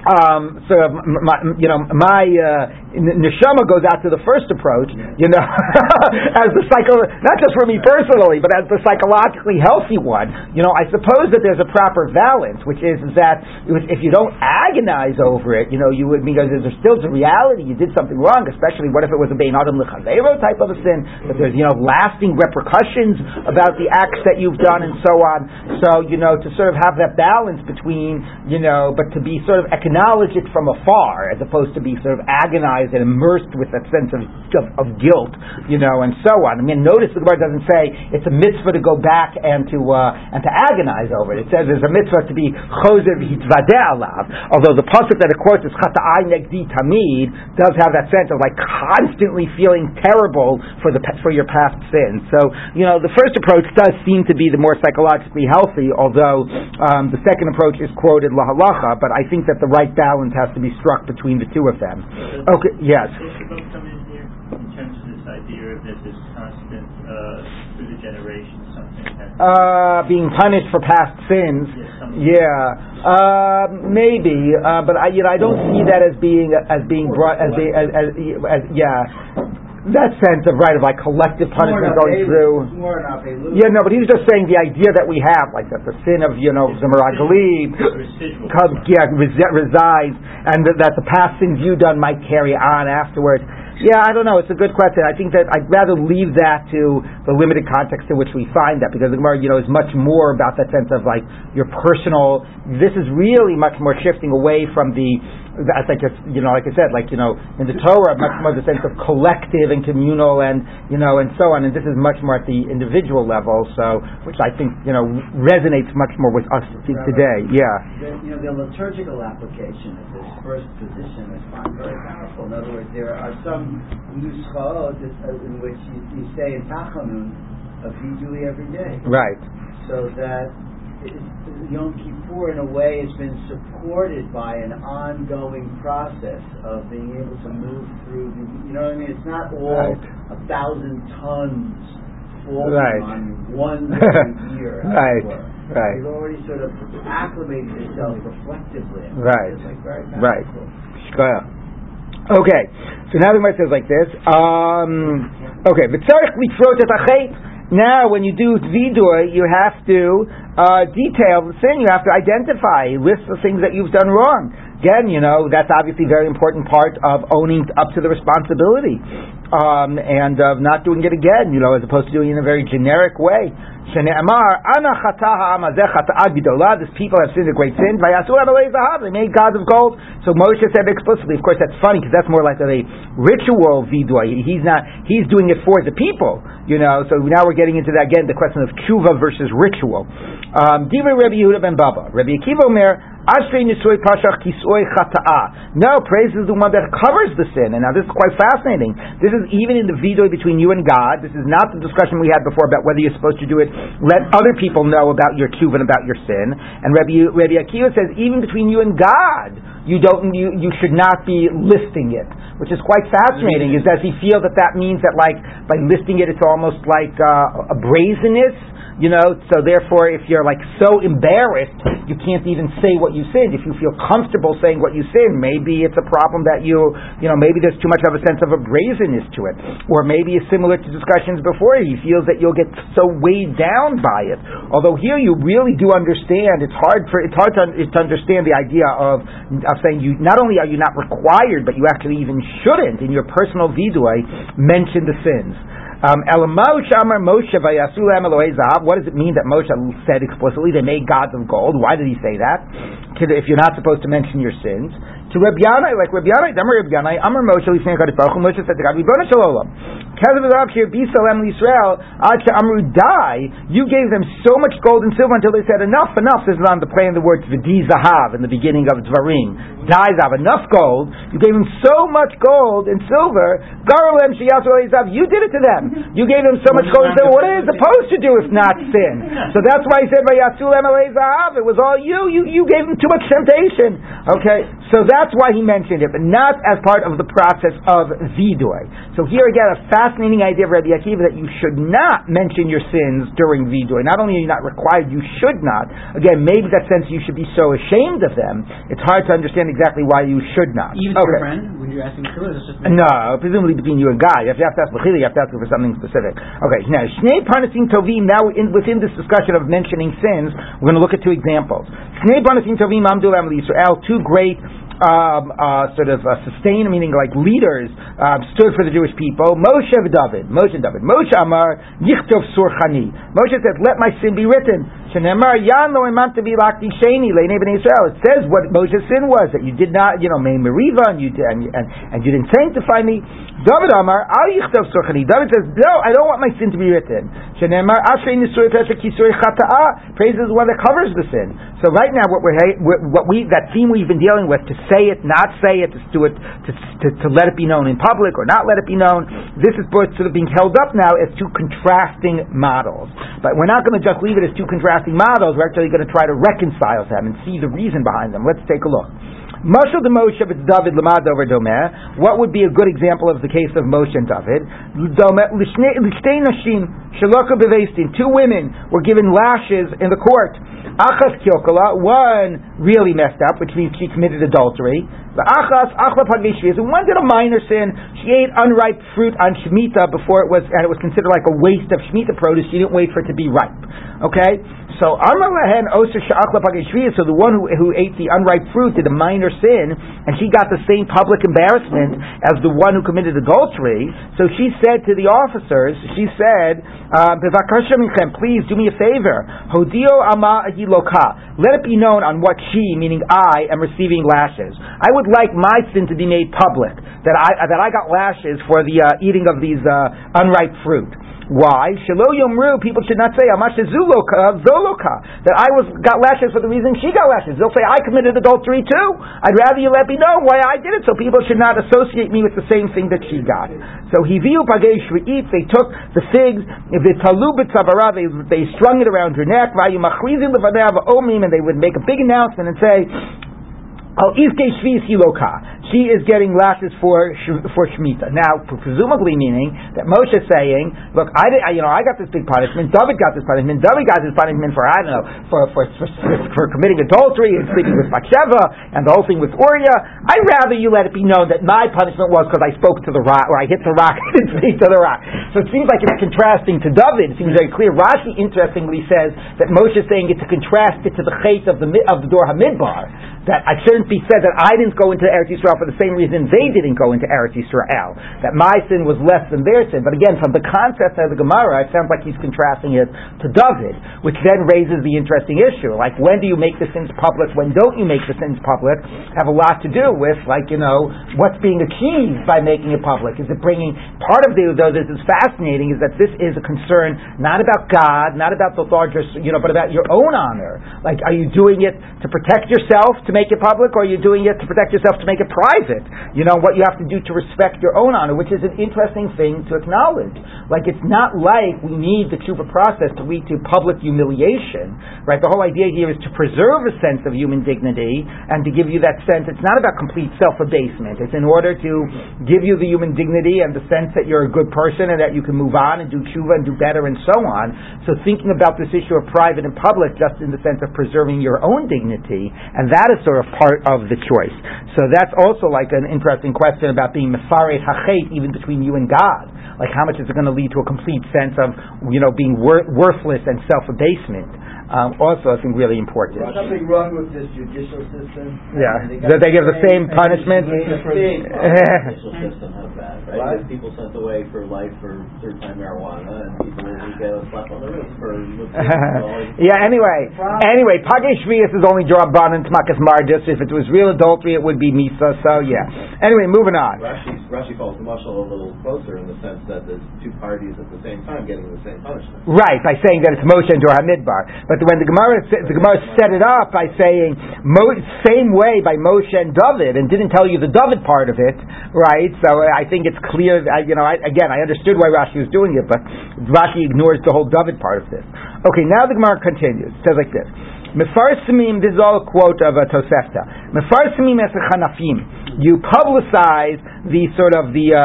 um, so my, you know, my uh, neshama goes out to the first approach, you know, as the psycho, not just for me personally, but as the psychologically healthy one. You know, I suppose that there's a proper balance, which is that if you don't agonize over it, you know, you would because there's still the reality you did something wrong. Especially, what if it was a bein adam lechavero type of a sin? That there's you know lasting repercussions about the acts that you've done and so on. So you know, to sort of have that balance between you know, but to be sort of acknowledge it from afar as opposed to be sort of agonized and immersed with that sense of, of, of guilt, you know, and so on. I mean, notice the Gemara doesn't say it's a mitzvah to go back and to uh, and to agonize over it. It says there's a mitzvah to be choser hitvadeh alav. Although the pasuk that it quotes is chata'ai negdi tamid does have that sense of like constantly feeling terrible for the for your past sins. So you know, the first approach does seem to be the more psychologically healthy, although um, the second approach is quoted lahalacha. But I think that the right balance has to be struck between the two of them. Okay, yes. come in here in terms of this idea of this constant uh, through the generations something uh, being punished for past sins. yeah, uh, maybe, uh, but I, you know, I don't see that as being as being brought as, as, as, as yeah that sense of right of like collective punishment going through. Yeah, no, but he was just saying the idea that we have, like that the sin of you know Zamaragali yeah, resides, and that, that the past sins you done might carry on afterwards. Yeah, I don't know. It's a good question. I think that I'd rather leave that to the limited context in which we find that, because the Gemara, you know, is much more about that sense of like your personal. This is really much more shifting away from the as I just, you know, like I said, like, you know, in the Torah, much more the sense of collective and communal and, you know, and so on. And this is much more at the individual level, so, which I think, you know, resonates much more with us today. Yeah. The, you know, the liturgical application of this first position is very powerful. In other words, there are some nuschot in which you, you say in Tachanun, a vidui every day. Right. So that Yom Kippur, in a way, has been supported by an ongoing process of being able to move through. The, you know what I mean? It's not all right. a thousand tons falling right. on one year. right. Right. You've already sort of acclimated yourself reflectively. Right. Like right. Okay. So now the Gemara says like this. Um, okay. Now, when you do vidui, you have to uh, detail the sin. You have to identify, list the things that you've done wrong. Again, you know, that's obviously a very important part of owning up to the responsibility um, and of not doing it again, you know, as opposed to doing it in a very generic way. This people have sinned a great sin, they made gods of gold. So Moshe said explicitly, of course that's funny, because that's more like a ritual vidui. He's not, he's doing it for the people, you know, so now we're getting into that again, the question of tshuva versus ritual. Um, Diva Rabbi Yehuda ben Baba. Rabbi Akiva Omer, Ashrei Kisoi. No, praise is the one that covers the sin. And now this is quite fascinating. This is even in the vidui between you and God. This is not the discussion we had before about whether you're supposed to do it, let other people know about your tshuva and about your sin. And Rabbi, Rabbi Akiva says, even between you and God, you don't, you, you should not be listing it. Which is quite fascinating, is does he feel that that means that like, by listing it, it's almost like uh, a brazenness? You know, so therefore, if you're like so embarrassed, you can't even say what you sinned. If you feel comfortable saying what you sinned, maybe it's a problem that you, you know, maybe there's too much of a sense of a brazenness to it, or maybe it's similar to discussions before. He feels that you'll get so weighed down by it. Although here you really do understand. It's hard for it's hard to, to understand the idea of of saying you not only are you not required, but you actually even shouldn't in your personal vidui mention the sins. Um, What does it mean that Moshe said explicitly they made gods of gold? Why did he say that? If you're not supposed to mention your sins. To Rabbi Yanai, like Rabbi Yanai, Damar Rabbi Yanai, Amar Moshe, Lifnei Kadosh Baruch Moshe said to God, Ribbon Shalom, Kezav Zav Shir Bisalem Yisrael, Ad Amru Dai, you gave them so much gold and silver until they said, enough, enough. This is on the play in the words V'di Zahav in the beginning of Dvarim. Die Zav, enough gold. You gave them so much gold and silver, Garolem Shiyasu Zav, you did it to them. You gave them so much gold and silver. What are they supposed to do if not sin? So that's why he said, Vayasulem Zahav, it was all you. You, you gave them too much temptation. Okay, so that that's why he mentioned it, but not as part of the process of vidoy. So here again, a fascinating idea of Rabbi Akiva that you should not mention your sins during vidoy. Not only are you not required, you should not. Again, maybe that sense you should be so ashamed of them. It's hard to understand exactly why you should not. Even okay. your friend, when you're asking for it's just no, presumably between you and God. You have to, ask you have to ask for something specific. Okay, now Shnei Parnasim Tovim. Now in, within this discussion of mentioning sins, we're going to look at two examples. Shnei Parnasim Tovim Amdul Israel. Two great um, uh, sort of uh, sustain, meaning like leaders, uh, stood for the Jewish people. Moshe and David. Moshe and David. Moshe Amar Yichtov Surchani. Moshe said, "Let my sin be written." It says what Moshe's sin was that you did not, you know, made meriva and you and, and, and you didn't sanctify me. David Amar Al Yichtov Surchani. David says, "No, I don't want my sin to be written." Shenemar Ashrei Nisur Pesach Kisur Chata'a. Praise is one that covers the sin. So right now, what we're what we that theme we've been dealing with to say it, not say it, to do it, to, to, to let it be known in public or not let it be known. This is sort of being held up now as two contrasting models. But we're not going to just leave it as two contrasting models. We're actually going to try to reconcile them and see the reason behind them. Let's take a look. Moshe the Moshe it's David Lamad over Domeh. What would be a good example of the case of Moshe and David? Lishtei Nashim Shaloka Bevestin. Two women were given lashes in the court. Achas Kyokala, one really messed up, which means she committed adultery. The Achas Achla one did a minor sin. She ate unripe fruit on Shemitah before it was, and it was considered like a waste of Shemitah produce. She didn't wait for it to be ripe. Okay? So Amar Lahen Osa Sha'achla so the one who, who ate the unripe fruit did a minor sin, and she got the same public embarrassment as the one who committed adultery. So she said to the officers, she said, uh, please do me a favor. Hodio ama ahiloka. Let it be known on what she, meaning I, am receiving lashes. I would like my sin to be made public, that I, that I got lashes for the uh, eating of these uh, unripe fruit. Why? Shelo Yomru, people should not say Amash Zuloka, Zoloka, that I was got lashes for the reason she got lashes. They'll say I committed adultery too. I'd rather you let me know why I did it, so people should not associate me with the same thing that she got. So Hiviu Pagei Shvi'it, they took the figs, the Talubit Savara, they, strung it around her neck, Vayu Machrizim Omim, and they would make a big announcement and say, Al Iske Shvi Siloka. She is getting lashes for for Shemitah. Now, presumably meaning that Moshe is saying, look, I, I you know I got this big punishment. David got this punishment. David got this punishment for I don't know for for for, for committing adultery and sleeping with Bathsheba and the whole thing with Uriah. I'd rather you let it be known that my punishment was because I spoke to the rock or I hit the rock and speak to the rock. So it seems like it's contrasting to David. It seems very clear. Rashi interestingly says that Moshe is saying it's to contrast it to the chait of the of the Dor Hamidbar that I shouldn't be said that I didn't go into Eretz Yisrael for the same reason they didn't go into Eretz Yisrael. That my sin was less than their sin. But again, from the concept of the Gemara, it sounds like he's contrasting it to David, which then raises the interesting issue. Like, when do you make the sins public? When don't you make the sins public? Have a lot to do with, like, you know, what's being achieved by making it public. Is it bringing, part of the, though this is fascinating, is that this is a concern not about God, not about the larger, you know, but about your own honor. Like, are you doing it to protect yourself, to make it public, or are you doing it to protect yourself to make it private? You know, what you have to do to respect your own honor, which is an interesting thing to acknowledge. Like, it's not like we need the tshuva process to lead to public humiliation, right? The whole idea here is to preserve a sense of human dignity and to give you that sense. It's not about complete self-abasement. It's in order to give you the human dignity and the sense that you're a good person and that you can move on and do tshuva and do better and so on. So thinking about this issue of private and public just in the sense of preserving your own dignity, and that is sort of part of the choice. So that's also like an interesting question about being mefarei hachet even between you and God. Like how much is it going to lead to a complete sense of you know being wor- worthless and self abasement? Um, also, I think really important. There's something wrong with this judicial system. Yeah, And got that they give the same punishment. Big judicial system has that, right? People sent away for life for third time marijuana, and people who get a slap on the wrist for yeah. Anyway, anyway, Pagay Shvius is only Joraban and Tmakas Marjus. If it was real adultery, it would be Misa. So yeah. Anyway, moving on. Rashi, Rashi calls the marshal a little closer in the sense that there's two parties at the same time getting the same punishment. Right, by saying that it's Moshe and Dor Hamidbar. But when the Gemara the Gemara set it up by saying Mo, same way by Moshe and David, and didn't tell you the David part of it, right? So I think it's clear. That, you know, I, again, I understood why Rashi was doing it, but Rashi ignores the whole David part of this. Okay, now the Gemara continues. It says like this. Mefarsimim, this is all a quote of a Tosefta. Mefarsimim es. You publicize the sort of the, uh,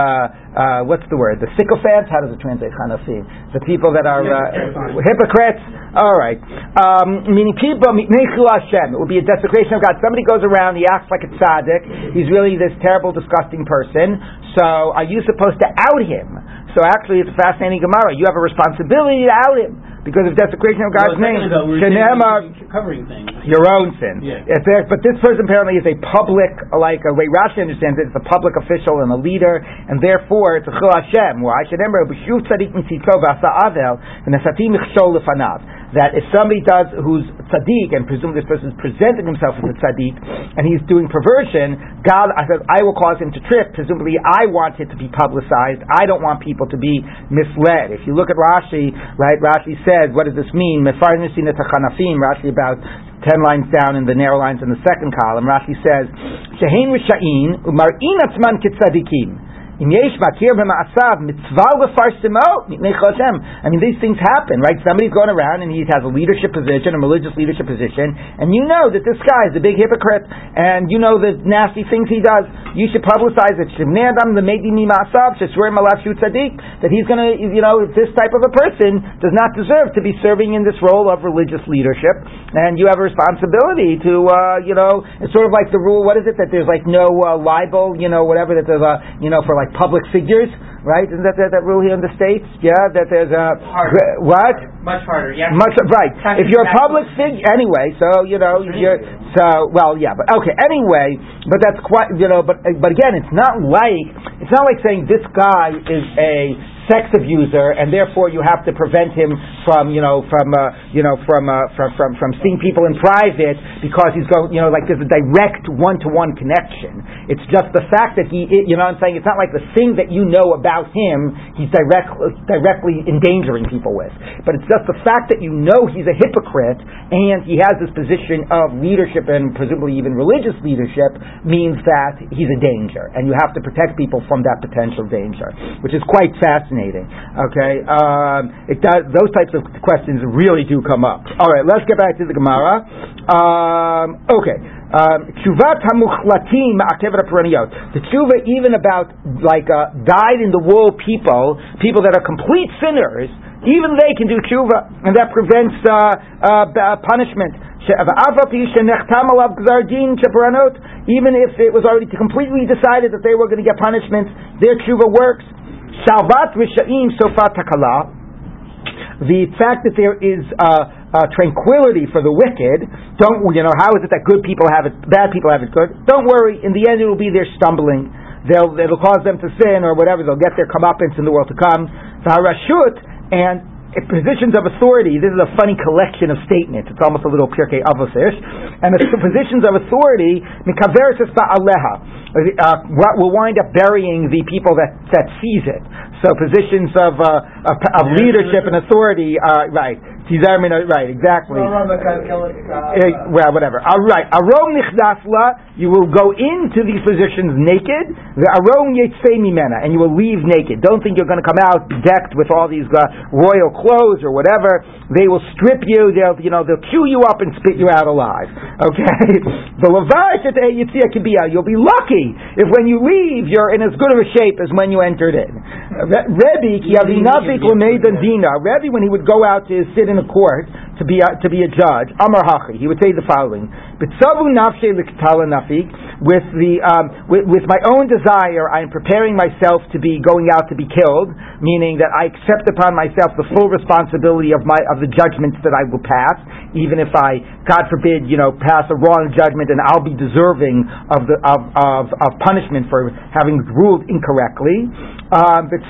uh, what's the word? The sycophants? How does it translate chanafim? The people that are uh, hypocrites? Alright. Um, meaning people, Hashem. It would be a desecration of God. Somebody goes around, he acts like a tzaddik. He's really this terrible, disgusting person. So are you supposed to out him? So actually, it's a fascinating Gemara. You have a responsibility to out him because of desecration of God's Well, name. ago, we covering things. your own sin. Yeah. But this person apparently is a public, like a way Rashi understands it, it's a public official and a leader, and therefore it's a chil Hashem. Why? Shemember b'shu tzadik mitzitzo v'asa avel v'nesati michshol lefanav. That if somebody does who's tzaddik, and presume this person is presenting himself as a tzaddik, and he's doing perversion, God, I said, I will cause him to trip. Presumably, I want it to be publicized. I don't want people to be misled. If you look at Rashi, right, Rashi says, what does this mean? Rashi about ten lines down in the narrow lines in the second column, Rashi says, Shehein Risha'in, umar'in atzman kitzadikim. I mean, these things happen, right? Somebody's going around and he has a leadership position, a religious leadership position, and you know that this guy is a big hypocrite, and you know the nasty things he does. You should publicize it. Shivnei adam lemeidi mima'asav shesroim alav shu tzaddik. That he's going to, you know, this type of a person does not deserve to be serving in this role of religious leadership, and you have a responsibility to, uh, you know, it's sort of like the rule. What is it that there's like no uh, libel, you know, whatever that there's a, you know, for like public figures, right? Isn't that that, that rule here in the states? Yeah, that there's a Harder. what? Much harder. Yeah. Much right. If you're a public figure, anyway. So you know you're so well, yeah. But okay. Anyway, but that's quite you know. But but again, it's not like it's not like saying this guy is a sex abuser and therefore you have to prevent him from you know from uh, you know from, uh, from from from seeing people in private because he's going you know like there's a direct one to one connection. It's just the fact that he you know I'm saying it's not like the thing that you know about him he's direct, directly endangering people with, but it's just the fact that you know he's a hypocrite and he has this position of leadership and presumably even religious leadership means that he's a danger and you have to protect people from that potential danger, which is quite fascinating. Fascinating. Okay, um, does. Those types of questions really do come up. All right, let's get back to the Gemara. Um, okay. Tshuvat ma'akevet perenniot. The tshuva even about like uh, died in the wool people, people that are complete sinners, even they can do tshuva, and that prevents uh, uh, punishment. Even if it was already completely decided that they were going to get punishment, their tshuva works. Salvat risha'im sofat takala. The fact that there is uh, uh, tranquility for the wicked, don't you know? How is it that good people have it, bad people have it good? Don't worry. In the end, it will be their stumbling. They'll, it'll cause them to sin or whatever. They'll get their comeuppance in the world to come. Rashut and positions of authority, this is a funny collection of statements. It's almost a little pirkei avosish. And the positions of authority, mikaveris ba'aleha, uh, will wind up burying the people that, that seize it. So positions of, uh, of, of leadership and authority, uh, right, right, exactly. Uh, well, whatever. All right. Arom nichdasla, you will go into these positions naked. The arom mimena, and you will leave naked. Don't think you're going to come out decked with all these uh, royal clothes or whatever. They will strip you. They'll, you know, they'll chew you up and spit you out alive. Okay. The lavash at You'll be lucky if when you leave you're in as good of a shape as when you entered in. Rebbe, Rebbe, when he would go out to sit in court to be a, to be a judge, Amar Hachi, he would say the following: Bitzavu nafshe nafik. With the um, with, with my own desire, I am preparing myself to be going out to be killed, meaning that I accept upon myself the full responsibility of my of the judgments that I will pass, even if I, God forbid, you know, pass a wrong judgment, and I'll be deserving of the of of, of punishment for having ruled incorrectly. Um, and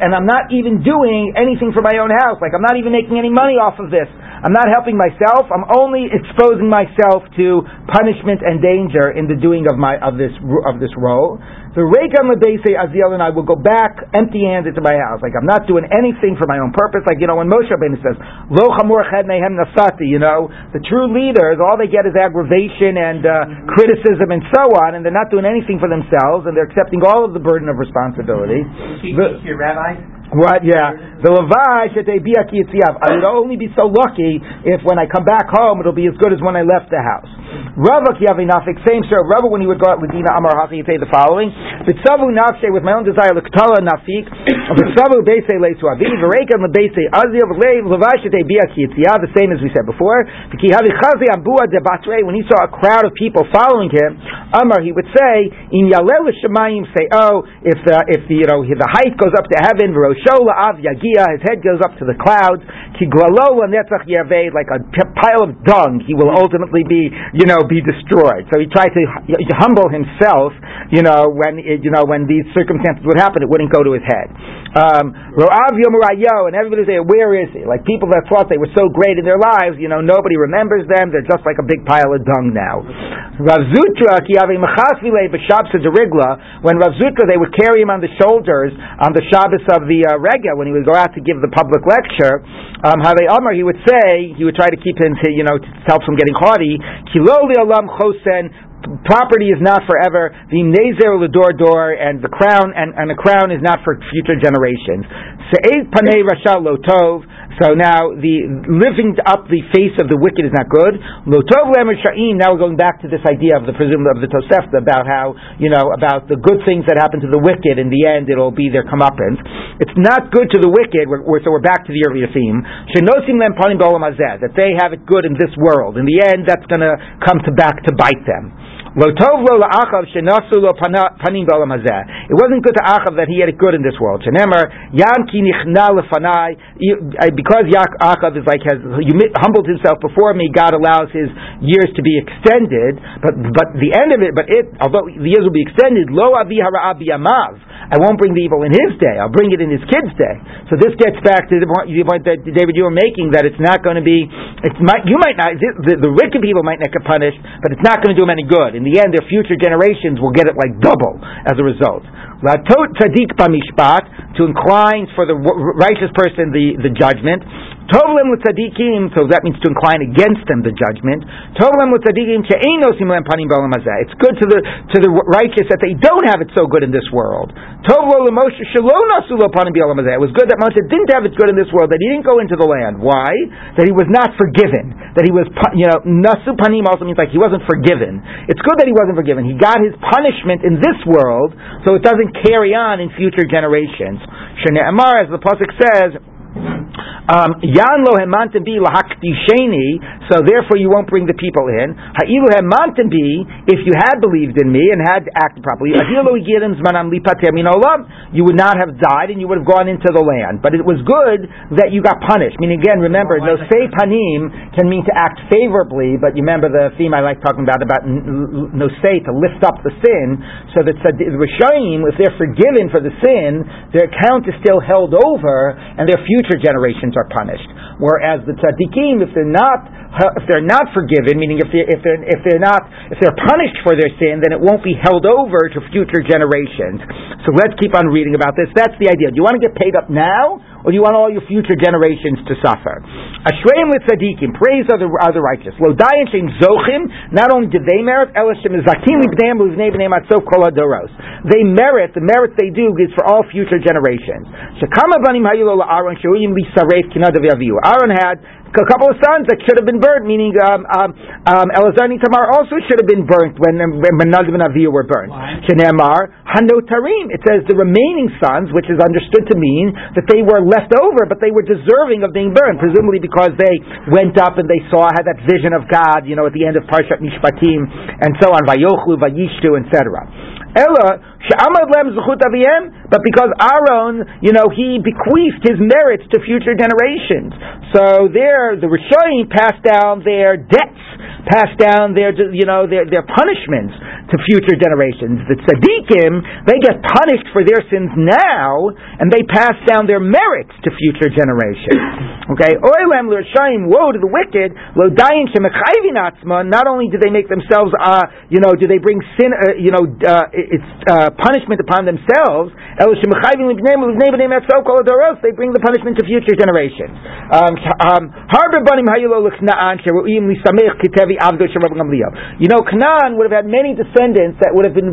and I'm not even doing anything for my own house. Like I'm not even making any money off of this. I'm not helping myself. I'm only exposing myself to punishment and danger in the doing of my of this of this role. The Reikam Lebese Aziel and I will go back empty-handed to my house. Like I'm not doing anything for my own purpose. Like you know when Moshe Rabbeinu says, "Lo chamor ched mehem nasati," you know the true leaders all they get is aggravation and uh, criticism and so on, and they're not doing anything for themselves, and they're accepting all of the burden of responsibility. The, your rabbi. What? Yeah. The Levi I would only be so lucky if when I come back home it'll be as good as when I left the house. Rava Kiyavinafik, same story. Rava, when he would go out with Dina Amar Hachi, he'd say the following: Bitzavu Nafshe, with my own desire, L'Ktala Nafik, Bitzavu Beise Leisu Avi, V'Reikan Lebeise Azil V'Lei Levashete Bia Kiyitzia, the same as we said before. V'Kihavi Chazi Ambua De Batre, when he saw a crowd of people following him, Amar, he would say, In Yalel Shemayim, say, oh, if the, if the, you know, the height goes up to heaven, V'Roshola Av Yagia, his head goes up to the clouds, Ki Glalo Netzach Yaved, like a pile of dung, he will ultimately be, you know, be destroyed. So he tried to humble himself, you know, when it, you know when these circumstances would happen, it wouldn't go to his head. Um, and everybody say, where is he? Like people that thought they were so great in their lives, you know, nobody remembers them. They're just like a big pile of dung now. Rav Zutra, when Rav Zutra, they would carry him on the shoulders on the Shabbos of the uh, Rega when he would go out to give the public lecture. Um, Amar, he would say, he would try to keep him to, you know, to help from getting haughty. Kiloli alam chosen property is not forever. The nezer l'dor dor, and the crown and, and the crown is not for future generations. Panei rasha. So now the living up the face of the wicked is not good. Now we're going back to this idea of the presumed of the Tosefta about how you know about the good things that happen to the wicked. In the end, it'll be their comeuppance. It's not good to the wicked. We're, we're, so we're back to the earlier theme. Shenosim lem that they have it good in this world. In the end, that's going to come to back to bite them. It wasn't good to Achav that he had it good in this world. Because Achav is like has humbled himself before me, God allows his years to be extended. But but the end of it, but it although the years will be extended, lo avi. I won't bring the evil in his day. I'll bring it in his kid's day. So this gets back to the point, the point that David you were making that it's not going to be. It's might you might not the, the wicked people might not get punished, but it's not going to do them any good. In the end, their future generations will get it like double as a result. Tzadik b'mishpat, to incline for the righteous person the, the judgment. Tovlem l'tzadikim, so that means to incline against them the judgment. Tovlem l'tzadikim panim. It's good to the to the righteous that they don't have it so good in this world. Tovlo l'moshe shelo panim. It was good that Moshe didn't have it good in this world, that he didn't go into the land. Why? That he was not forgiven. That he was, you know, nasu panim also means like he wasn't forgiven. It's good that he wasn't forgiven. He got his punishment in this world, so it doesn't carry on in future generations. Shne'emar, as the pasuk says, Um, yan lo bi lahakdisheni, so therefore you won't bring the people in. Ha'ilu bi, if you had believed in me and had acted properly, you would not have died and you would have gone into the land. But it was good that you got punished. Meaning again, remember, no say panim can mean to act favorably, but you remember the theme I like talking about about no say to lift up the sin, so that the Rishaim, if they're forgiven for the sin, their account is still held over and their future generations are punished. Whereas the tzaddikim, if they're not if they're not forgiven, meaning if they if they're if they're not if they're punished for their sin, then it won't be held over to future generations. So let's keep on reading about this. That's the idea. Do you want to get paid up now? Or do you want all your future generations to suffer? Ashreim tzadikim, praise are the, are the righteous. Lo dayan shein zochim, not only did they merit, elishim zakim libneim uvnei b'nei matzof kol adoros. They merit, the merits they do is for all future generations. Shekama banim hayu lo Aaron sheuyim li saref kinadav. Aaron had a couple of sons that should have been burnt, meaning um, um, um, Elazar and Itamar also should have been burnt when, when Nadav and Avihu were burnt. Shenemar, Hanotarim, it says the remaining sons, which is understood to mean that they were left over, but they were deserving of being burned, presumably because they went up and they saw, had that vision of God, you know, at the end of Parshat Mishpatim, and so on, Vayochlu, Vayishtu, etc. Ella, She'amad lem zechut aviem, but because Aaron, you know, he bequeathed his merits to future generations. So there, the Rishaim passed down their debts, passed down their, you know, their, their punishments to future generations. The tzaddikim, they get punished for their sins now, and they pass down their merits to future generations. Okay? Oilem l'Rishaim, woe to the wicked, lo dayin shemechayvin atzma, not only do they make themselves, uh, you know, do they bring sin, uh, you know, uh, it's, uh, punishment upon themselves. They bring the punishment to future generations. Um, um, you know, Canaan would have had many descendants that would have been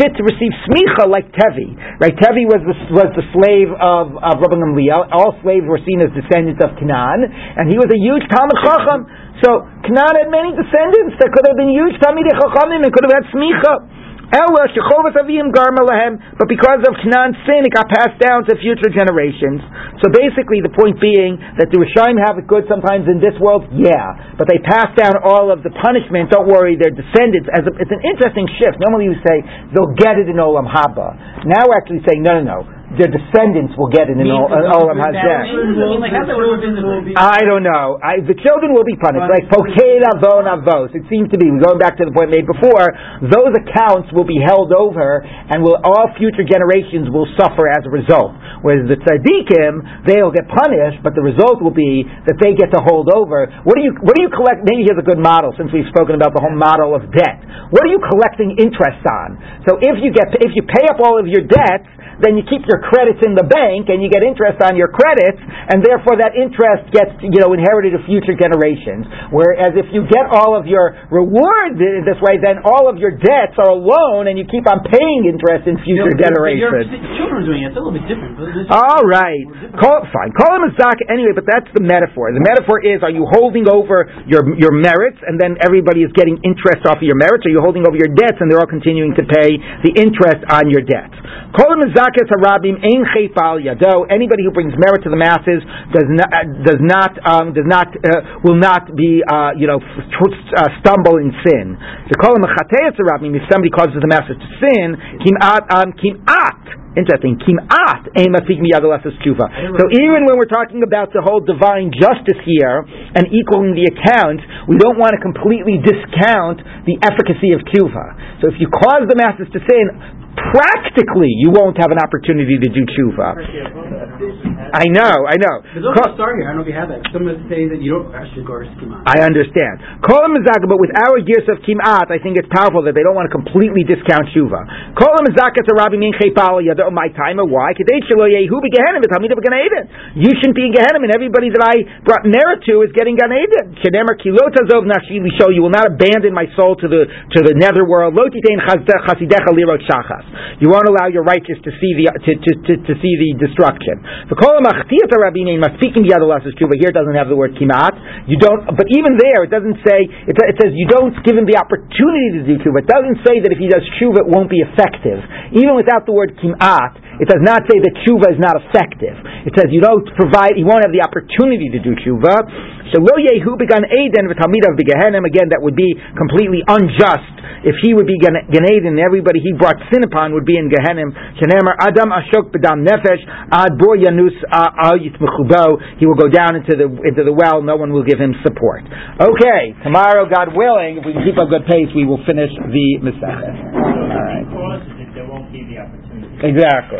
fit to receive smicha like Tevi. Right? Tevi was the, was the slave of, of Rabbi Gamliel. All slaves were seen as descendants of Canaan, and he was a huge Talmid Chacham. So Canaan had many descendants that could have been huge Talmidei Chachamim and could have had smicha. Ella shechovas avim garma but because of Canaan's sin, it got passed down to future generations. So basically, the point being that the Rishaim have it good sometimes in this world, yeah, but they pass down all of the punishment. Don't worry, their descendants. As a, it's an interesting shift. Normally, you say they'll get it in Olam Haba. Now we're actually saying no, no, no their descendants will get it in Olam Hazeh. I don't know. I, the children will be punished, like Pokei Avon Avos. It seems to be, going back to the point made before, those accounts will be held over, and will all future generations will suffer as a result. Whereas the tzaddikim, they'll get punished, but the result will be that they get to hold over. What do you, what do you collect? Maybe here's a good model, since we've spoken about the whole model of debt. What are you collecting interest on? So if you get, if you pay up all of your debts, then you keep your credits in the bank and you get interest on your credits, and therefore that interest gets you know inherited to future generations. Whereas if you get all of your rewards this way, then all of your debts are a loan, and you keep on paying interest in future you generations. Your children are doing it. It's a little bit different. All right, call fine. Call him a zaka anyway, but that's the metaphor. The metaphor is: Are you holding over your your merits, and then everybody is getting interest off of your merits? Or are you holding over your debts, and they're all continuing to pay the interest on your debts? Call him a zaka Zakas Harabim Ein Chayfal Yado. Anybody who brings merit to the masses does not does not um, does not uh, will not be uh, you know uh, stumble in sin. To call him a Chateyas Harabim if somebody causes the masses to sin, Kimat um, Kimat. Interesting. Kimat So even when we're talking about the whole divine justice here and equaling the account, we don't want to completely discount the efficacy of tshuva. So if you cause the masses to sin, practically you won't have an opportunity to do tshuva. I know, I know. There's also a star here. I don't know if you have that. Some say that you don't actually go. I understand. Kol Mizaka, but with our gears of Kimat, I think it's powerful that they don't want to completely discount Shuva. Kol Mizaka to Rabbi Min Chepal Yada my timer. Uh, why? Kadei Shelo Yehu be Gehenim v'Talmid of Gan Eden. You shouldn't be in Gehenim, and everybody that I brought merit to is getting Gan Eden. Shenemer Kilot Azov Nashi Lisho. You will not abandon my soul to the to the netherworld. Lo Titein Chasidecha Lirot You won't allow your righteous to see the to to, to, to see the destruction. The Kol Machtiyat Rabbi Min Masfikim Yadalas is Shuva. Here doesn't have the word Kimat. You don't, but even there it doesn't say. It, it says you don't give him the opportunity to do tshuva. It doesn't say that if he does tshuva, it won't be effective. Even without the word kimat, it does not say that tshuva is not effective. It says you don't provide, he won't have the opportunity to do tshuva. So lo yehu began Eden v'talmidav begehenim. Again, that would be completely unjust if he would be Gan Eden and everybody he brought sin upon would be in Gehenim. Adam Ashok Bedam Nefesh Ad Bo Yanus Al Yitmechubo. He will go down into the into the well. No one will give him support. Okay, tomorrow, God willing, if we can keep a good pace, we will finish the Masechet. All right. Causes there won't be the opportunity. Exactly.